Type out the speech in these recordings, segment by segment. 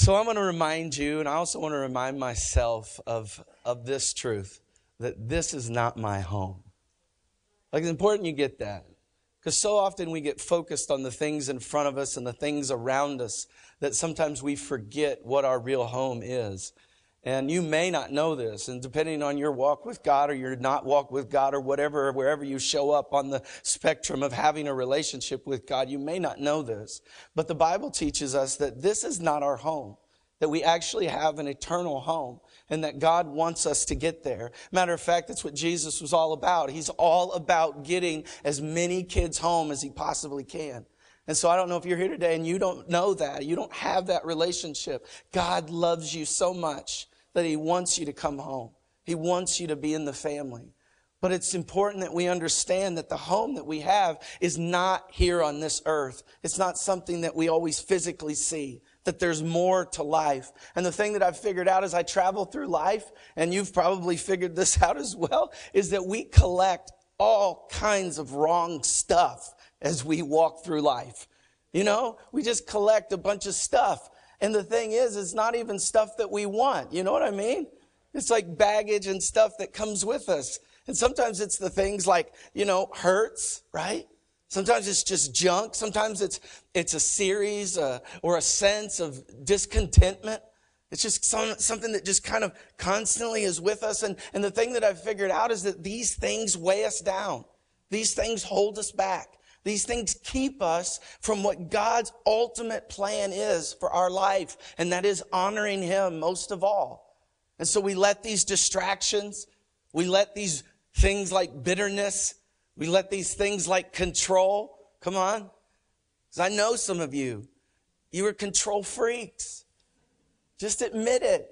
So I'm going to remind you, and I also want to remind myself of, of this truth that this is not my home. Like, it's important you get that. Because so often we get focused on the things in front of us and the things around us that sometimes we forget what our real home is. And you may not know this, and depending on your walk with God or your not walk with God or whatever, wherever you show up on the spectrum of having a relationship with God, you may not know this. But the Bible teaches us that this is not our home, that we actually have an eternal home and that God wants us to get there. Matter of fact, that's what Jesus was all about. He's all about getting as many kids home as he possibly can. And so I don't know if you're here today and you don't know that, you don't have that relationship. God loves you so much that He wants you to come home. He wants you to be in the family. But it's important that we understand that the home that we have is not here on this earth. It's not something that we always physically see, that there's more to life. And the thing that I've figured out as I travel through life, and you've probably figured this out as well, is that we collect all kinds of wrong stuff as we walk through life. You know, we just collect a bunch of stuff. And the thing is, it's not even stuff that we want. You know what I mean? It's like baggage and stuff that comes with us. And sometimes it's the things like, you know, hurts, right? Sometimes it's just junk. Sometimes it's, it's a series uh, or a sense of discontentment. It's just some, something that just kind of constantly is with us. And, and the thing that I've figured out is that these things weigh us down. These things hold us back. These things keep us from what God's ultimate plan is for our life, and that is honoring Him most of all. And so we let these distractions, we let these things like bitterness, we let these things like control, come on. Because I know some of you, you are control freaks. Just admit it.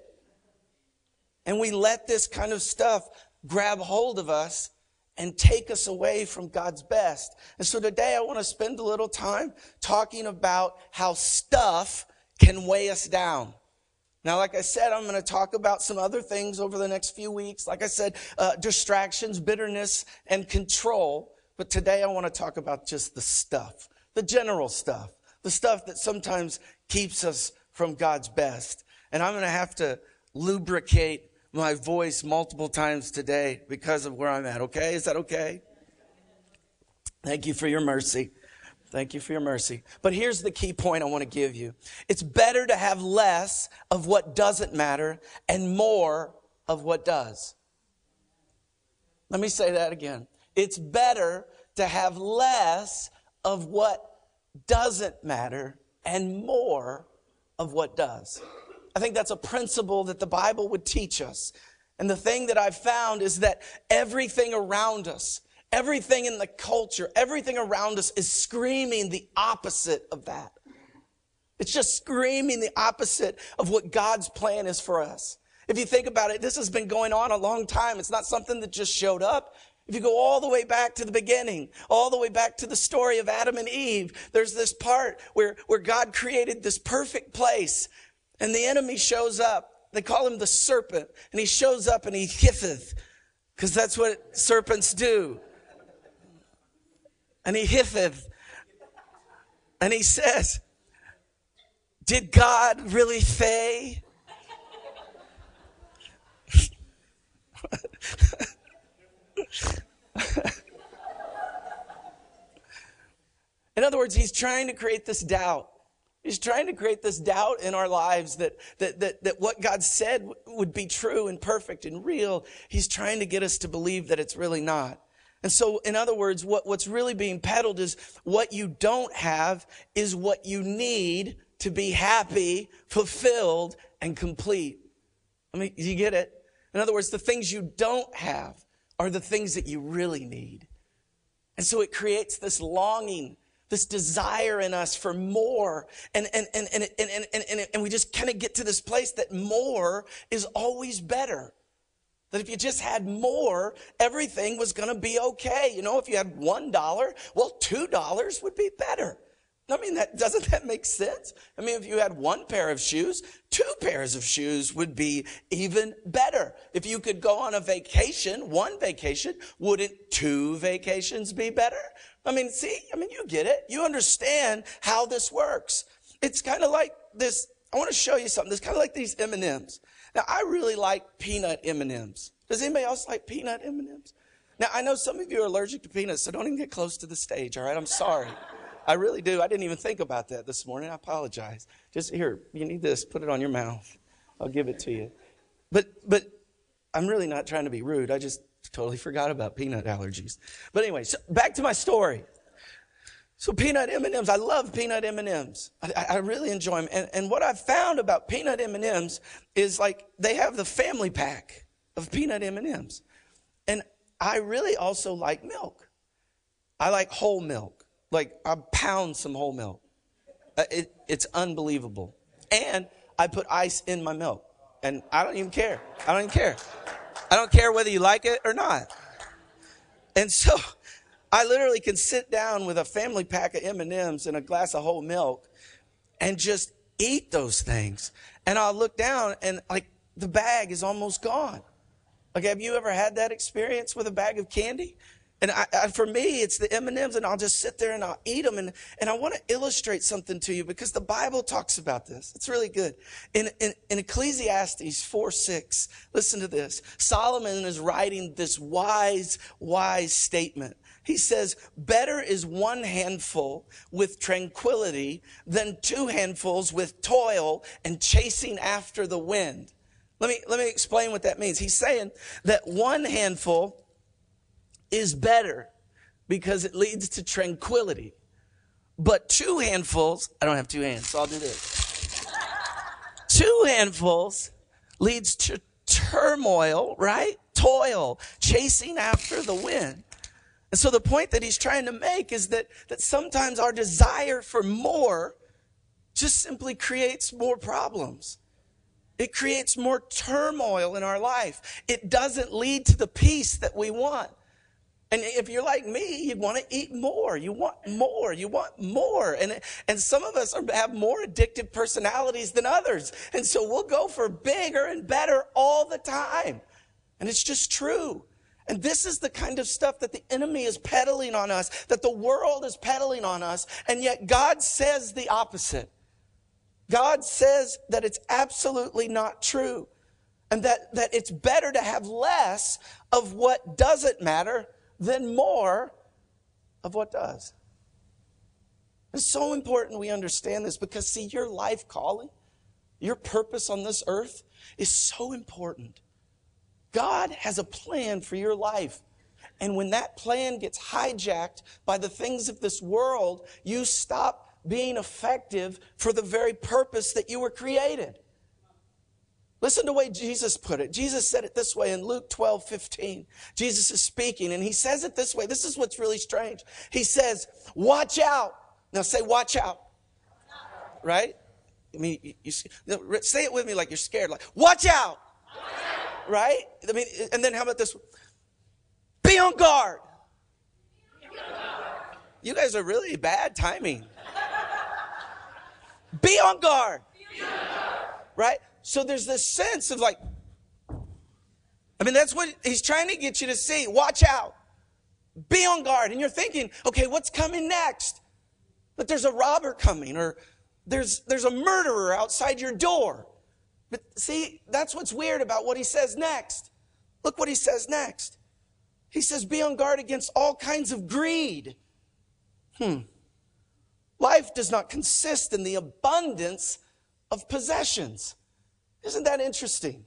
And we let this kind of stuff grab hold of us and take us away from God's best. And so today I want to spend a little time talking about how stuff can weigh us down. Now, like I said, I'm going to talk about some other things over the next few weeks. Like I said, uh, distractions, bitterness, and control. But today I want to talk about just the stuff, the general stuff, the stuff that sometimes keeps us from God's best. And I'm going to have to lubricate my voice multiple times today because of where I'm at, okay? Is that okay? Thank you for your mercy. Thank you for your mercy. But here's the key point I want to give you. It's better to have less of what doesn't matter and more of what does. Let me say that again. It's better to have less of what doesn't matter and more of what does. I think that's a principle that the Bible would teach us. And the thing that I've found is that everything around us, everything in the culture, everything around us is screaming the opposite of that. It's just screaming the opposite of what God's plan is for us. If you think about it, this has been going on a long time. It's not something that just showed up. If you go all the way back to the beginning, all the way back to the story of Adam and Eve, there's this part where, where God created this perfect place and the enemy shows up. They call him the serpent. And he shows up and he hitheth, because that's what serpents do. And he hitheth. And he says, Did God really say? In other words, he's trying to create this doubt. He's trying to create this doubt in our lives that, that, that, that what God said would be true and perfect and real. He's trying to get us to believe that it's really not. And so, in other words, what, what's really being peddled is what you don't have is what you need to be happy, fulfilled, and complete. I mean, you get it? In other words, the things you don't have are the things that you really need. And so it creates this longing this desire in us for more. And, and, and, and, and, and, and, and we just kind of get to this place that more is always better. That if you just had more, everything was going to be okay. You know, if you had one dollar, well, two dollars would be better. I mean, that doesn't that make sense? I mean, if you had one pair of shoes, two pairs of shoes would be even better. If you could go on a vacation, one vacation, wouldn't two vacations be better? I mean, see, I mean, you get it. You understand how this works. It's kind of like this I want to show you something. It's kind of like these M&Ms. Now, I really like peanut M&Ms. Does anybody else like peanut M&Ms? Now, I know some of you are allergic to peanuts, so don't even get close to the stage, all right? I'm sorry. I really do. I didn't even think about that this morning. I apologize. Just here, you need this. Put it on your mouth. I'll give it to you. But but I'm really not trying to be rude. I just totally forgot about peanut allergies. But anyway, so back to my story. So peanut M&Ms, I love peanut M&Ms. I, I really enjoy them. And, and what I've found about peanut M&Ms is like they have the family pack of peanut M&Ms. And I really also like milk. I like whole milk. Like I pound some whole milk. Uh, it, it's unbelievable. And I put ice in my milk. And I don't even care. I don't even care. I don't care whether you like it or not. And so I literally can sit down with a family pack of M&Ms and a glass of whole milk and just eat those things. And I'll look down and like the bag is almost gone. Like, have you ever had that experience with a bag of candy? And I, I, for me, it's the M&Ms and I'll just sit there and I'll eat them. And, and I want to illustrate something to you because the Bible talks about this. It's really good. In, in, in Ecclesiastes 4, 6, listen to this. Solomon is writing this wise, wise statement. He says, better is one handful with tranquility than two handfuls with toil and chasing after the wind. Let me, let me explain what that means. He's saying that one handful is better because it leads to tranquility. But two handfuls, I don't have two hands, so I'll do this. two handfuls leads to turmoil, right? Toil, chasing after the wind. And so the point that he's trying to make is that, that sometimes our desire for more just simply creates more problems. It creates more turmoil in our life. It doesn't lead to the peace that we want. And if you're like me, you want to eat more. You want more. You want more. And, and some of us are, have more addictive personalities than others. And so we'll go for bigger and better all the time. And it's just true. And this is the kind of stuff that the enemy is peddling on us, that the world is peddling on us. And yet God says the opposite. God says that it's absolutely not true. And that, that it's better to have less of what doesn't matter than more of what does. It's so important we understand this because, see, your life calling, your purpose on this earth is so important. God has a plan for your life. And when that plan gets hijacked by the things of this world, you stop being effective for the very purpose that you were created. Listen to the way Jesus put it. Jesus said it this way in Luke 12, 15. Jesus is speaking and he says it this way. This is what's really strange. He says, watch out. Now say, watch out. Right? I mean, you, you, say it with me like you're scared. Like, watch out. Watch out. Right? I mean, and then how about this? Be on guard. You guys are really bad timing. Be on guard. Be on guard. Right? So there's this sense of like, I mean, that's what he's trying to get you to see. Watch out. Be on guard. And you're thinking, okay, what's coming next? But there's a robber coming or there's, there's a murderer outside your door. But see, that's what's weird about what he says next. Look what he says next. He says, be on guard against all kinds of greed. Hmm. Life does not consist in the abundance of possessions. Isn't that interesting?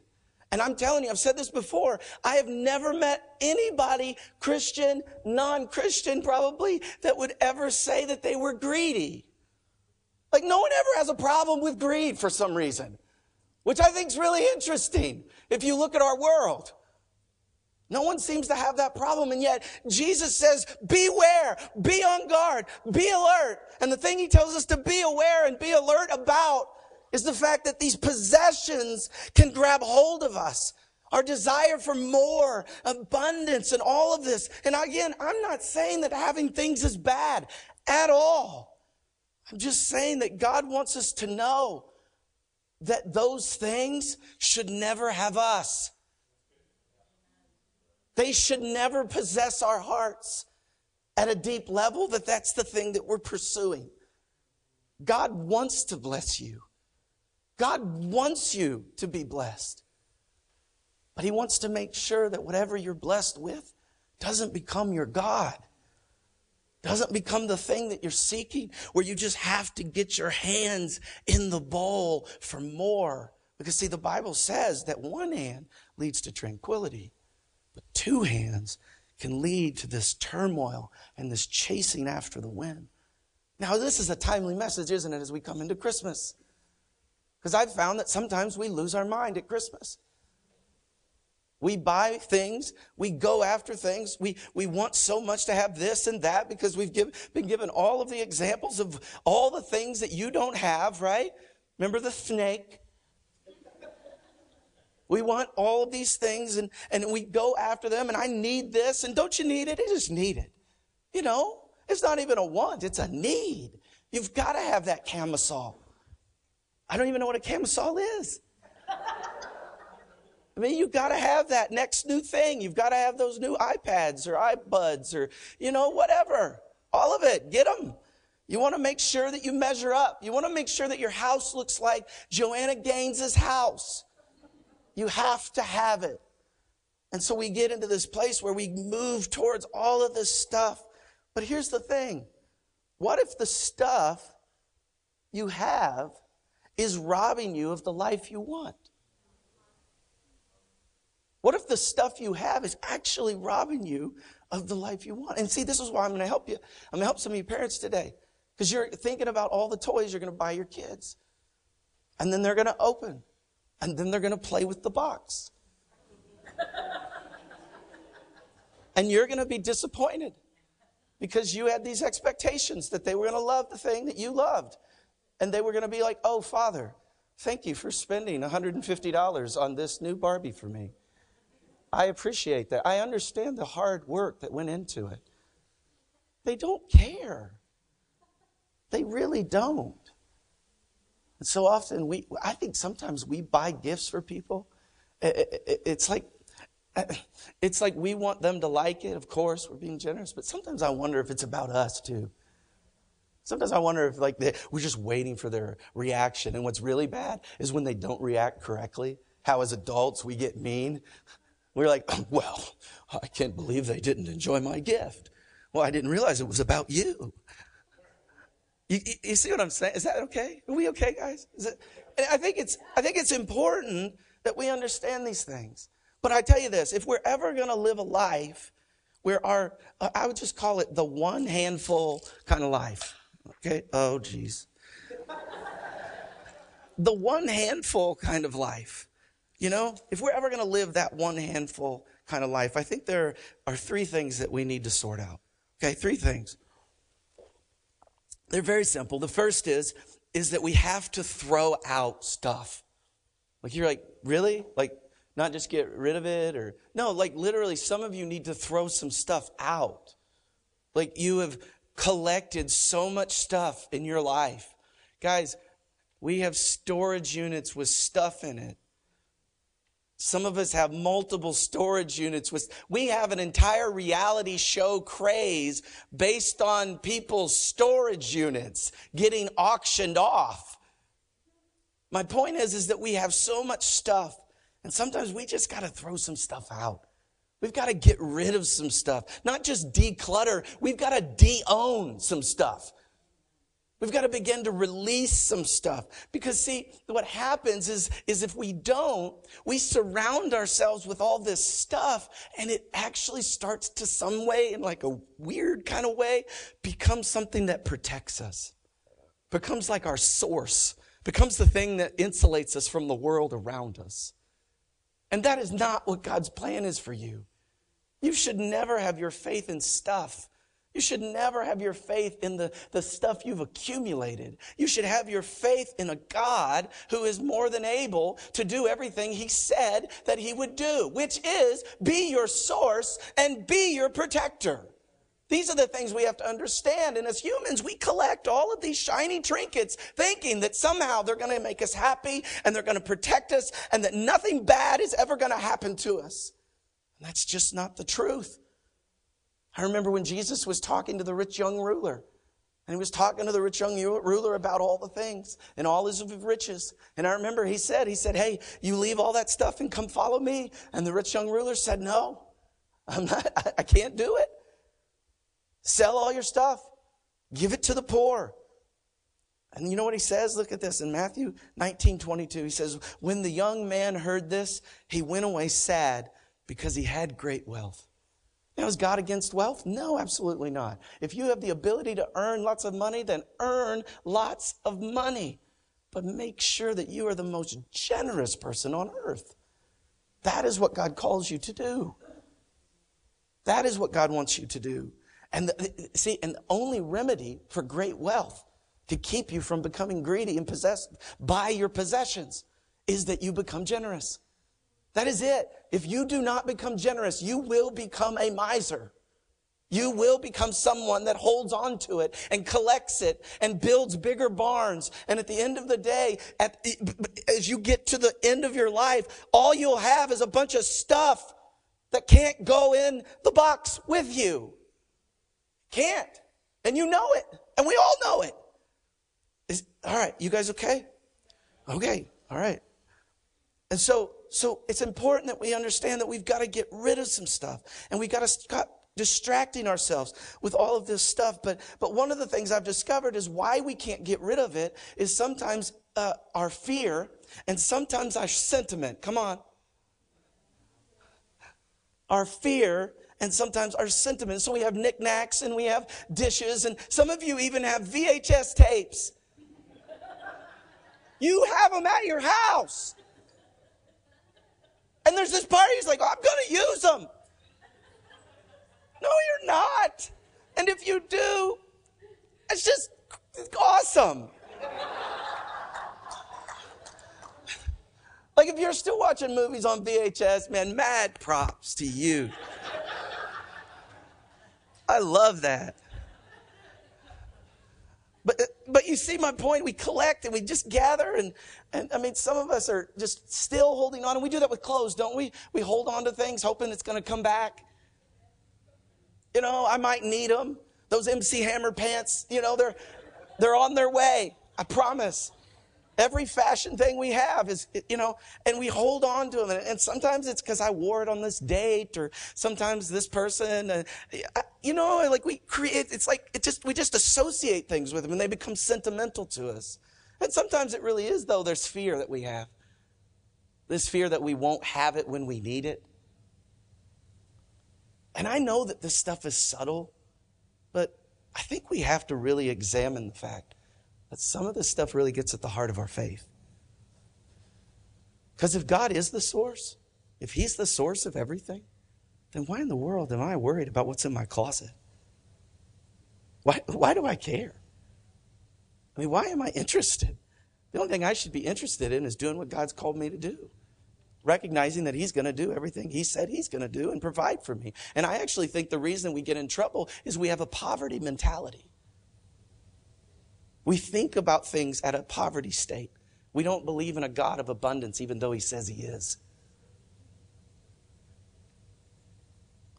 And I'm telling you, I've said this before. I have never met anybody, Christian, non-Christian probably, that would ever say that they were greedy. Like no one ever has a problem with greed for some reason, which I think is really interesting if you look at our world. No one seems to have that problem. And yet Jesus says, beware, be on guard, be alert. And the thing he tells us to be aware and be alert about is the fact that these possessions can grab hold of us. Our desire for more abundance and all of this. And again, I'm not saying that having things is bad at all. I'm just saying that God wants us to know that those things should never have us. They should never possess our hearts at a deep level that that's the thing that we're pursuing. God wants to bless you. God wants you to be blessed. But He wants to make sure that whatever you're blessed with doesn't become your God doesn't become the thing that you're seeking, where you just have to get your hands in the bowl for more. Because, see, the Bible says that one hand leads to tranquility, but two hands can lead to this turmoil and this chasing after the wind. Now, this is a timely message, isn't it, as we come into Christmas? Because I've found that sometimes we lose our mind at Christmas. We buy things. We go after things. We, we want so much to have this and that because we've give, been given all of the examples of all the things that you don't have, right? Remember the snake? We want all of these things and, and we go after them and I need this and don't you need it? I just need it. You know, it's not even a want, it's a need. You've got to have that camisole. I don't even know what a camisole is. I mean, you've got to have that next new thing. You've got to have those new iPads or iBuds or, you know, whatever. All of it. Get them. You want to make sure that you measure up. You want to make sure that your house looks like Joanna Gaines's house. You have to have it. And so we get into this place where we move towards all of this stuff. But here's the thing. What if the stuff you have is robbing you of the life you want? What if the stuff you have is actually robbing you of the life you want? And see, this is why I'm going to help you. I'm going to help some of you parents today because you're thinking about all the toys you're going to buy your kids. And then they're going to open. And then they're going to play with the box. and you're going to be disappointed because you had these expectations that they were going to love the thing that you loved. And they were going to be like, oh, Father, thank you for spending $150 on this new Barbie for me. I appreciate that. I understand the hard work that went into it. They don't care. They really don't. And so often we, I think sometimes we buy gifts for people. It's like, it's like we want them to like it. Of course, we're being generous, but sometimes I wonder if it's about us too. Sometimes I wonder if like they, we're just waiting for their reaction. And what's really bad is when they don't react correctly. How as adults we get mean. We're like, well, I can't believe they didn't enjoy my gift. Well, I didn't realize it was about you. You, you see what I'm saying? Is that okay? Are we okay, guys? It, I think it's, I think it's important that we understand these things. But I tell you this, if we're ever going to live a life where our, I would just call it the one handful kind of life. Okay? Oh, geez. the one handful kind of life you know, if we're ever going to live that one handful kind of life, I think there are three things that we need to sort out. Okay, three things. They're very simple. The first is, is that we have to throw out stuff. Like you're like, really? Like not just get rid of it or no, like literally some of you need to throw some stuff out. Like you have collected so much stuff in your life. Guys, we have storage units with stuff in it some of us have multiple storage units. With, we have an entire reality show craze based on people's storage units getting auctioned off. My point is, is that we have so much stuff and sometimes we just got to throw some stuff out. We've got to get rid of some stuff, not just declutter. We've got to de-own some stuff. We've got to begin to release some stuff. Because see, what happens is, is if we don't, we surround ourselves with all this stuff and it actually starts to some way, in like a weird kind of way, become something that protects us. Becomes like our source. Becomes the thing that insulates us from the world around us. And that is not what God's plan is for you. You should never have your faith in stuff you should never have your faith in the, the stuff you've accumulated. You should have your faith in a God who is more than able to do everything he said that he would do, which is be your source and be your protector. These are the things we have to understand. And as humans, we collect all of these shiny trinkets thinking that somehow they're going to make us happy and they're going to protect us and that nothing bad is ever going to happen to us. That's just not the truth. I remember when Jesus was talking to the rich young ruler. And he was talking to the rich young ruler about all the things and all his riches. And I remember he said, he said, Hey, you leave all that stuff and come follow me. And the rich young ruler said, No, I'm not, I can't do it. Sell all your stuff. Give it to the poor. And you know what he says? Look at this in Matthew 19, 22. He says, When the young man heard this, he went away sad because he had great wealth. Now, is God against wealth? No, absolutely not. If you have the ability to earn lots of money, then earn lots of money. But make sure that you are the most generous person on earth. That is what God calls you to do. That is what God wants you to do. And the, see, and the only remedy for great wealth to keep you from becoming greedy and possessed by your possessions is that you become generous. That is it. If you do not become generous, you will become a miser. You will become someone that holds on to it and collects it and builds bigger barns. And at the end of the day, at, as you get to the end of your life, all you'll have is a bunch of stuff that can't go in the box with you. Can't. And you know it. And we all know it. Is, all right, you guys okay? Okay, all right. And so, so it's important that we understand that we've got to get rid of some stuff, and we've got to stop distracting ourselves with all of this stuff. But, but one of the things I've discovered is why we can't get rid of it is sometimes uh, our fear and sometimes our sentiment. Come on. Our fear and sometimes our sentiment. So we have knickknacks and we have dishes, and some of you even have VHS tapes. You have them at your house. And there's this party, he's like, oh, I'm going to use them. No, you're not. And if you do, it's just awesome. like if you're still watching movies on VHS, man, mad props to you. I love that. But, uh, but you see my point. We collect and we just gather. And, and I mean, some of us are just still holding on. And we do that with clothes, don't we? We hold on to things hoping it's going to come back. You know, I might need them. Those MC Hammer pants, you know, they're, they're on their way. I promise. Every fashion thing we have is, you know, and we hold on to them. And sometimes it's because I wore it on this date, or sometimes this person, uh, you know, like we create, it's like, it just, we just associate things with them and they become sentimental to us. And sometimes it really is, though, there's fear that we have. This fear that we won't have it when we need it. And I know that this stuff is subtle, but I think we have to really examine the fact that some of this stuff really gets at the heart of our faith. Because if God is the source, if He's the source of everything, then why in the world am I worried about what's in my closet? Why, why do I care? I mean, why am I interested? The only thing I should be interested in is doing what God's called me to do. Recognizing that He's going to do everything He said He's going to do and provide for me. And I actually think the reason we get in trouble is we have a poverty mentality. We think about things at a poverty state. We don't believe in a God of abundance, even though He says He is.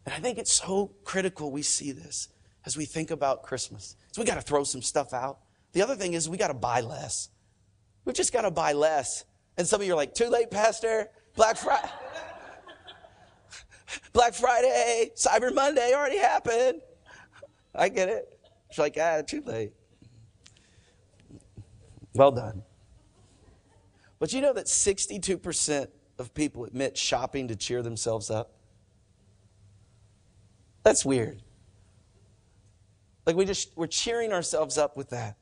And I think it's so critical we see this as we think about Christmas. So we got to throw some stuff out. The other thing is we got to buy less. We've just got to buy less. And some of you are like, too late, Pastor. Black Friday. Black Friday, Cyber Monday already happened. I get it. It's like, ah, too late. Well done. But you know that 62% of people admit shopping to cheer themselves up? That's weird. Like we just we're cheering ourselves up with that.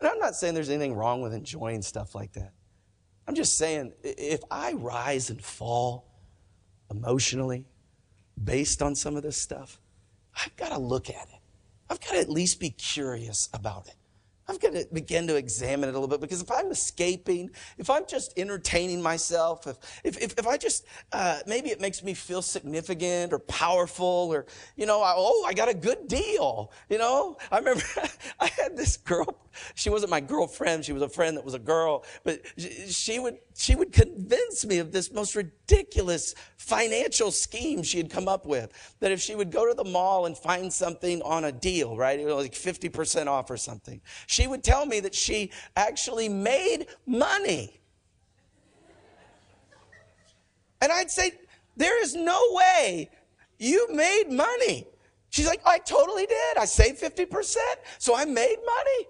And I'm not saying there's anything wrong with enjoying stuff like that. I'm just saying if I rise and fall emotionally based on some of this stuff, I've got to look at it. I've got to at least be curious about it. I've got to begin to examine it a little bit because if I'm escaping, if I'm just entertaining myself, if, if, if, if I just, uh, maybe it makes me feel significant or powerful or, you know, I, oh, I got a good deal. You know, I remember I had this girl, she wasn't my girlfriend. She was a friend that was a girl, but she would, she would convince me of this most ridiculous financial scheme she had come up with. That if she would go to the mall and find something on a deal, right, it was like 50% off or something, she would tell me that she actually made money. And I'd say, there is no way you made money. She's like, I totally did. I saved 50%, so I made money.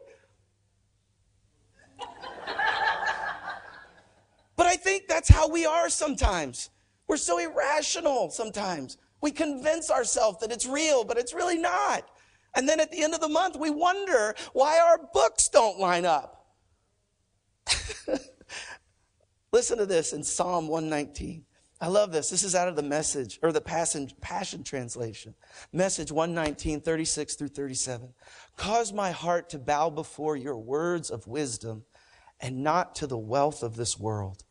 but I think that's how we are sometimes. We're so irrational sometimes. We convince ourselves that it's real, but it's really not. And then at the end of the month, we wonder why our books don't line up. Listen to this in Psalm 119. I love this. This is out of the message or the Passion, Passion Translation. Message 119, 36 through 37. Cause my heart to bow before your words of wisdom and not to the wealth of this world.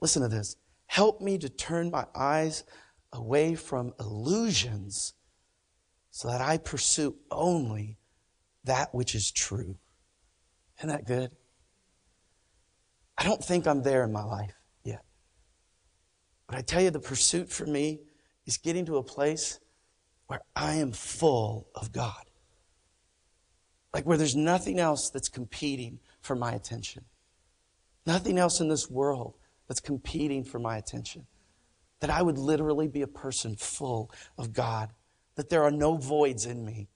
Listen to this. Help me to turn my eyes away from illusions so that I pursue only that which is true. Isn't that good? I don't think I'm there in my life yet. But I tell you, the pursuit for me is getting to a place where I am full of God. Like where there's nothing else that's competing for my attention. Nothing else in this world that's competing for my attention. That I would literally be a person full of God that there are no voids in me.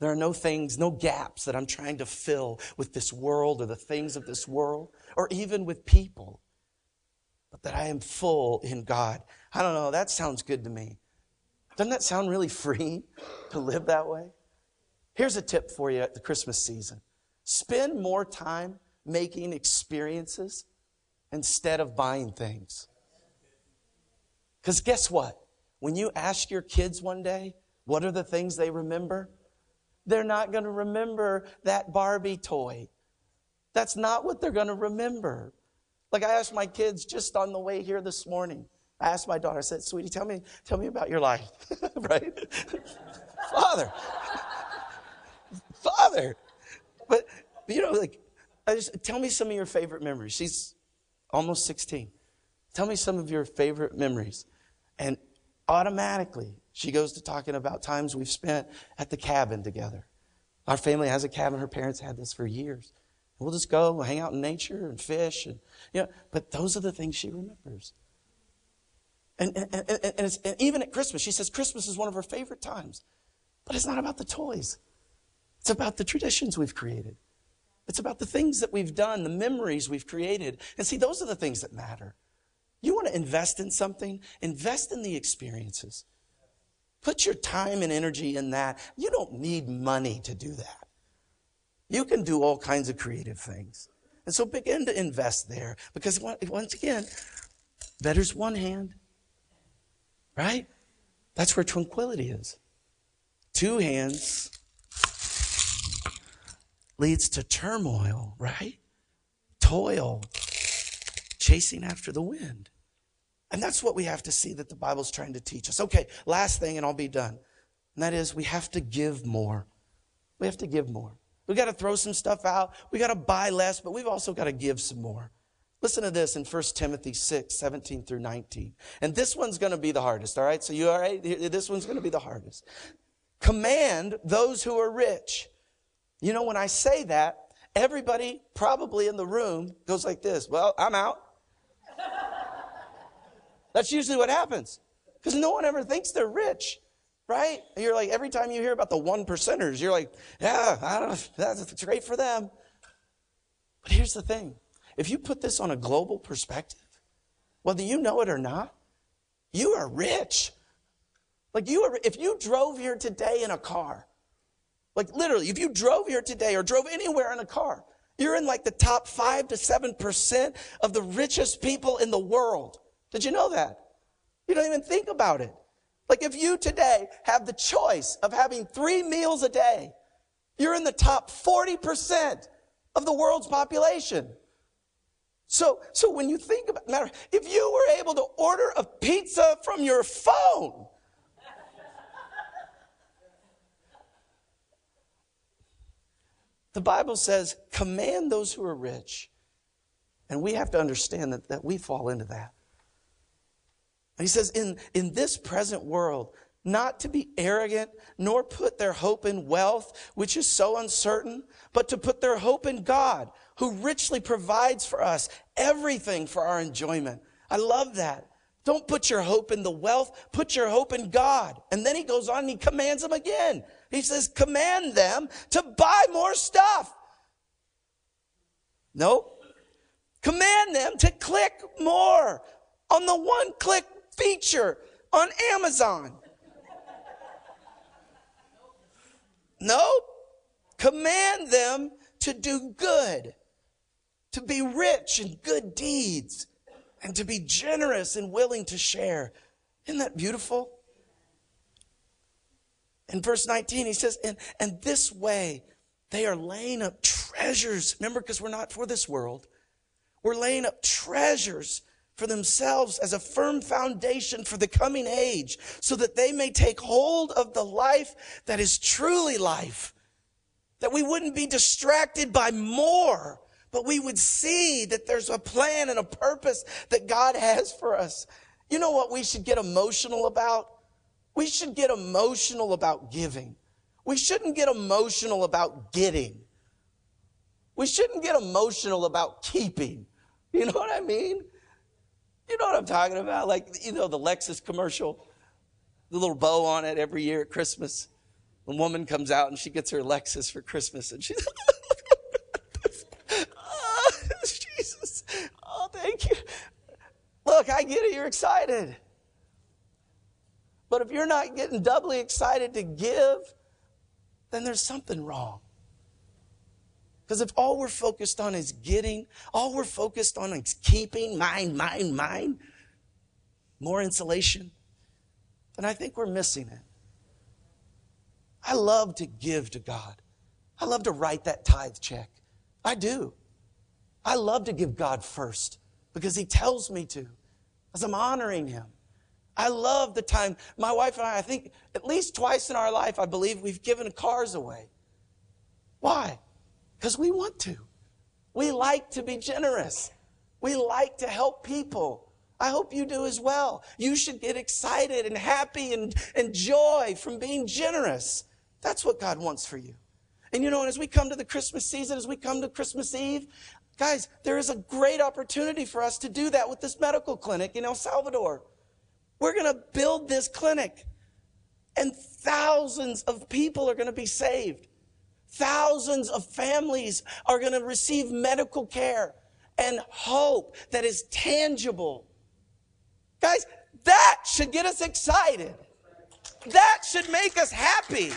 There are no things, no gaps that I'm trying to fill with this world or the things of this world or even with people, but that I am full in God. I don't know, that sounds good to me. Doesn't that sound really free to live that way? Here's a tip for you at the Christmas season spend more time making experiences instead of buying things. Because guess what? When you ask your kids one day, what are the things they remember? They're not going to remember that Barbie toy. That's not what they're going to remember. Like I asked my kids just on the way here this morning. I asked my daughter, I said, sweetie, tell me, tell me about your life. right? Father. Father. But, you know, like, I just, tell me some of your favorite memories. She's almost 16. Tell me some of your favorite memories. And automatically she goes to talking about times we've spent at the cabin together. Our family has a cabin. Her parents had this for years. We'll just go, hang out in nature and fish. And, you know, but those are the things she remembers. And, and, and, and, and even at Christmas, she says Christmas is one of her favorite times. But it's not about the toys. It's about the traditions we've created. It's about the things that we've done, the memories we've created. And see, those are the things that matter. Invest in something? Invest in the experiences. Put your time and energy in that. You don't need money to do that. You can do all kinds of creative things. And so begin to invest there because once again, better's one hand, right? That's where tranquility is. Two hands leads to turmoil, right? Toil, chasing after the wind. And that's what we have to see that the Bible's trying to teach us. Okay, last thing, and I'll be done. And that is we have to give more. We have to give more. We got to throw some stuff out. We got to buy less, but we've also got to give some more. Listen to this in 1 Timothy 6, 17 through 19. And this one's going to be the hardest, all right? So you all right? This one's going to be the hardest. Command those who are rich. You know, when I say that, everybody probably in the room goes like this. Well, I'm out. That's usually what happens because no one ever thinks they're rich, right? You're like, every time you hear about the one percenters, you're like, yeah, I don't know, that's great for them. But here's the thing if you put this on a global perspective, whether you know it or not, you are rich. Like you are, if you drove here today in a car, like literally, if you drove here today or drove anywhere in a car, you're in like the top five to seven percent of the richest people in the world. Did you know that? You don't even think about it. Like if you today have the choice of having three meals a day, You're in the top 40% of the world's population. So, so when you think about matter, if you were able to order a pizza from your phone, the Bible says, command those who are rich. And we have to understand that, that we fall into that. He says, in, in this present world, not to be arrogant, nor put their hope in wealth, which is so uncertain, but to put their hope in God, who richly provides for us everything for our enjoyment. I love that. Don't put your hope in the wealth, put your hope in God. And then he goes on and he commands them again. He says, command them to buy more stuff. No. Command them to click more on the one click feature on Amazon. No. Command them to do good to be rich in good deeds and to be generous and willing to share. Isn't that beautiful? In verse 19, he says, and, and this way they are laying up treasures. Remember, because we're not for this world. We're laying up treasures for themselves as a firm foundation for the coming age so that they may take hold of the life that is truly life. That we wouldn't be distracted by more but we would see that there's a plan and a purpose that God has for us. You know what we should get emotional about? We should get emotional about giving. We shouldn't get emotional about getting. We shouldn't get emotional about keeping. You know what I mean? You know what I'm talking about? Like, you know, the Lexus commercial, the little bow on it every year at Christmas. The woman comes out and she gets her Lexus for Christmas and she's oh, Jesus, oh, Thank you. Look, I get it. You're excited. But if you're not getting doubly excited to give, then there's something wrong. Because if all we're focused on is getting, all we're focused on is keeping, mine, mine, mine, more insulation, then I think we're missing it. I love to give to God. I love to write that tithe check. I do. I love to give God first because he tells me to, as I'm honoring him. I love the time my wife and I, I think at least twice in our life, I believe we've given cars away. Why? Because we want to. We like to be generous. We like to help people. I hope you do as well. You should get excited and happy and, and joy from being generous. That's what God wants for you. And you know, as we come to the Christmas season, as we come to Christmas Eve, Guys, there is a great opportunity for us to do that with this medical clinic in El Salvador. We're going to build this clinic, and thousands of people are going to be saved. Thousands of families are going to receive medical care and hope that is tangible. Guys, that should get us excited. That should make us happy.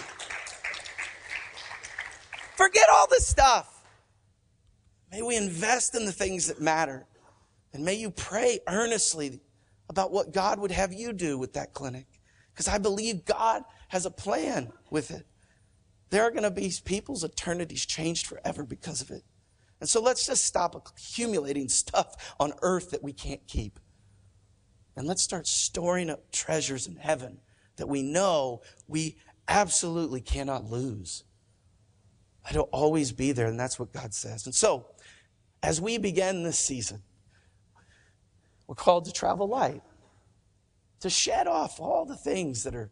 Forget all this stuff. May we invest in the things that matter. And may you pray earnestly about what God would have you do with that clinic. Because I believe God has a plan with it. There are going to be people's eternities changed forever because of it. And so let's just stop accumulating stuff on earth that we can't keep. And let's start storing up treasures in heaven that we know we absolutely cannot lose. It'll always be there, and that's what God says. And so, as we begin this season, we're called to travel light, to shed off all the things that are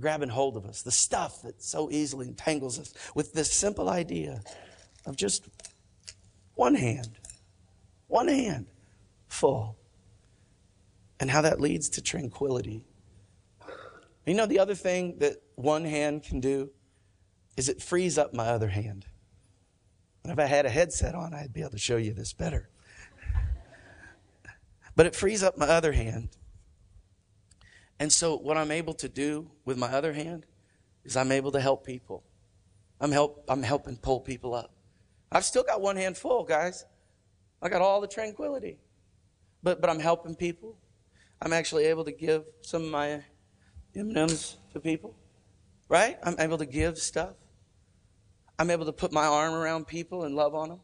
grabbing hold of us, the stuff that so easily entangles us, with this simple idea of just one hand, one hand full, and how that leads to tranquility. You know, the other thing that one hand can do is it frees up my other hand. And if I had a headset on, I'd be able to show you this better. But it frees up my other hand. And so what I'm able to do with my other hand is I'm able to help people. I'm help I'm helping pull people up. I've still got one hand full, guys. I got all the tranquility. But but I'm helping people. I'm actually able to give some of my M&Ms to people. Right? I'm able to give stuff. I'm able to put my arm around people and love on them.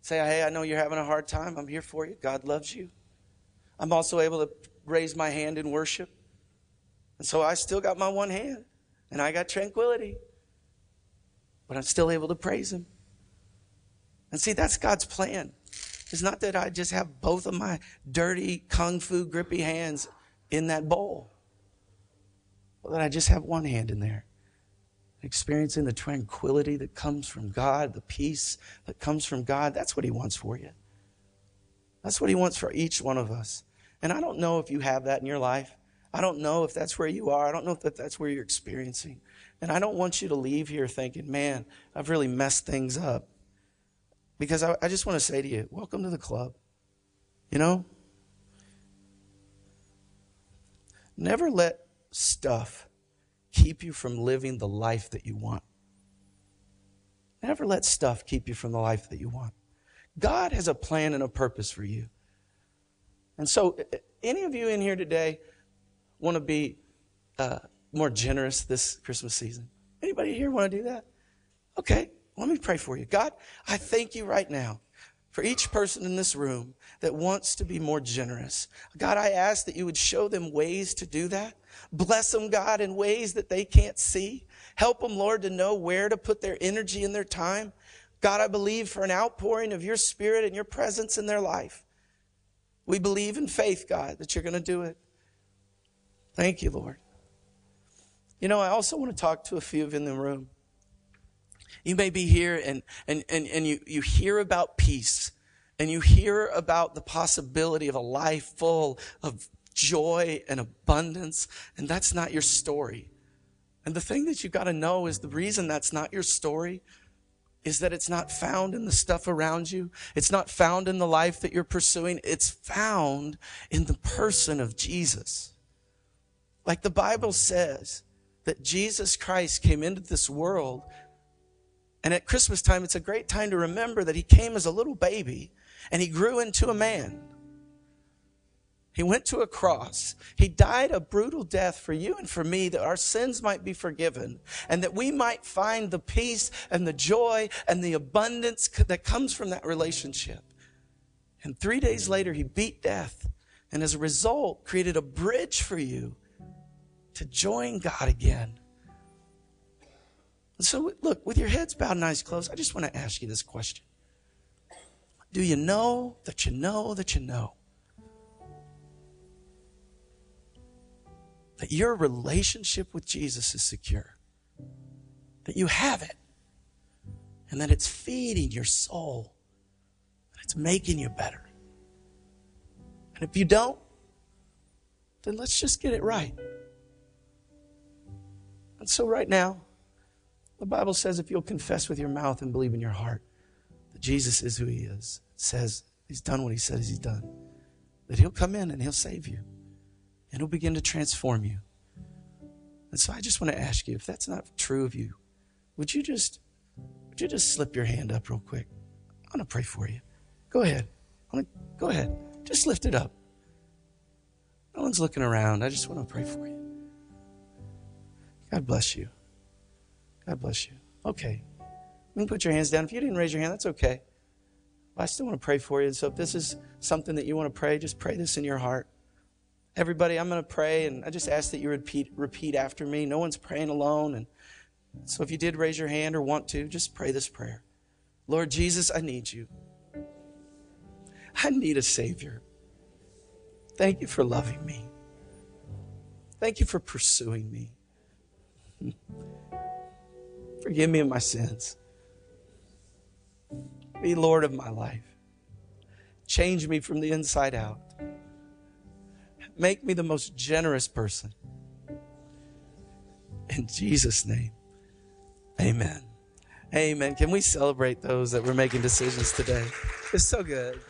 Say, hey, I know you're having a hard time. I'm here for you. God loves you. I'm also able to raise my hand in worship. And so I still got my one hand and I got tranquility, but I'm still able to praise Him. And see, that's God's plan. It's not that I just have both of my dirty, kung fu grippy hands in that bowl, but that I just have one hand in there experiencing the tranquility that comes from God, the peace that comes from God. That's what He wants for you. That's what He wants for each one of us. And I don't know if you have that in your life. I don't know if that's where you are. I don't know if that's where you're experiencing. And I don't want you to leave here thinking, man, I've really messed things up. Because I, I just want to say to you, welcome to the club. You know? Never let stuff keep you from living the life that you want. Never let stuff keep you from the life that you want. God has a plan and a purpose for you. And so, any of you in here today want to be uh, more generous this Christmas season? Anybody here want to do that? Okay, let me pray for you. God, I thank you right now for each person in this room that wants to be more generous. God, I ask that you would show them ways to do that. Bless them, God, in ways that they can't see. Help them, Lord, to know where to put their energy and their time. God, I believe for an outpouring of your spirit and your presence in their life. We believe in faith, God, that you're going to do it. Thank you, Lord. You know, I also want to talk to a few of you in the room. You may be here and, and, and, and you, you hear about peace and you hear about the possibility of a life full of joy and abundance, and that's not your story. And the thing that you've got to know is the reason that's not your story is that it's not found in the stuff around you. It's not found in the life that you're pursuing. It's found in the person of Jesus. Like the Bible says that Jesus Christ came into this world. And at Christmas time, it's a great time to remember that he came as a little baby and he grew into a man. He went to a cross. He died a brutal death for you and for me that our sins might be forgiven and that we might find the peace and the joy and the abundance that comes from that relationship. And three days later, he beat death and as a result created a bridge for you to join God again. And so, look, with your heads bowed and eyes closed, I just want to ask you this question Do you know that you know that you know? That your relationship with Jesus is secure, that you have it, and that it's feeding your soul, that it's making you better. And if you don't, then let's just get it right. And so, right now, the Bible says if you'll confess with your mouth and believe in your heart that Jesus is who he is, says he's done what he says he's done, that he'll come in and he'll save you and it'll begin to transform you. And so I just want to ask you, if that's not true of you, would you just would you just slip your hand up real quick? I want to pray for you. Go ahead. I want to, go ahead. Just lift it up. No one's looking around. I just want to pray for you. God bless you. God bless you. Okay. You can put your hands down. If you didn't raise your hand, that's okay. But I still want to pray for you. So if this is something that you want to pray, just pray this in your heart. Everybody, I'm going to pray, and I just ask that you repeat, repeat after me. No one's praying alone. And so if you did raise your hand or want to, just pray this prayer Lord Jesus, I need you. I need a Savior. Thank you for loving me. Thank you for pursuing me. Forgive me of my sins. Be Lord of my life. Change me from the inside out. Make me the most generous person. In Jesus' name, amen. Amen. Can we celebrate those that were making decisions today? It's so good.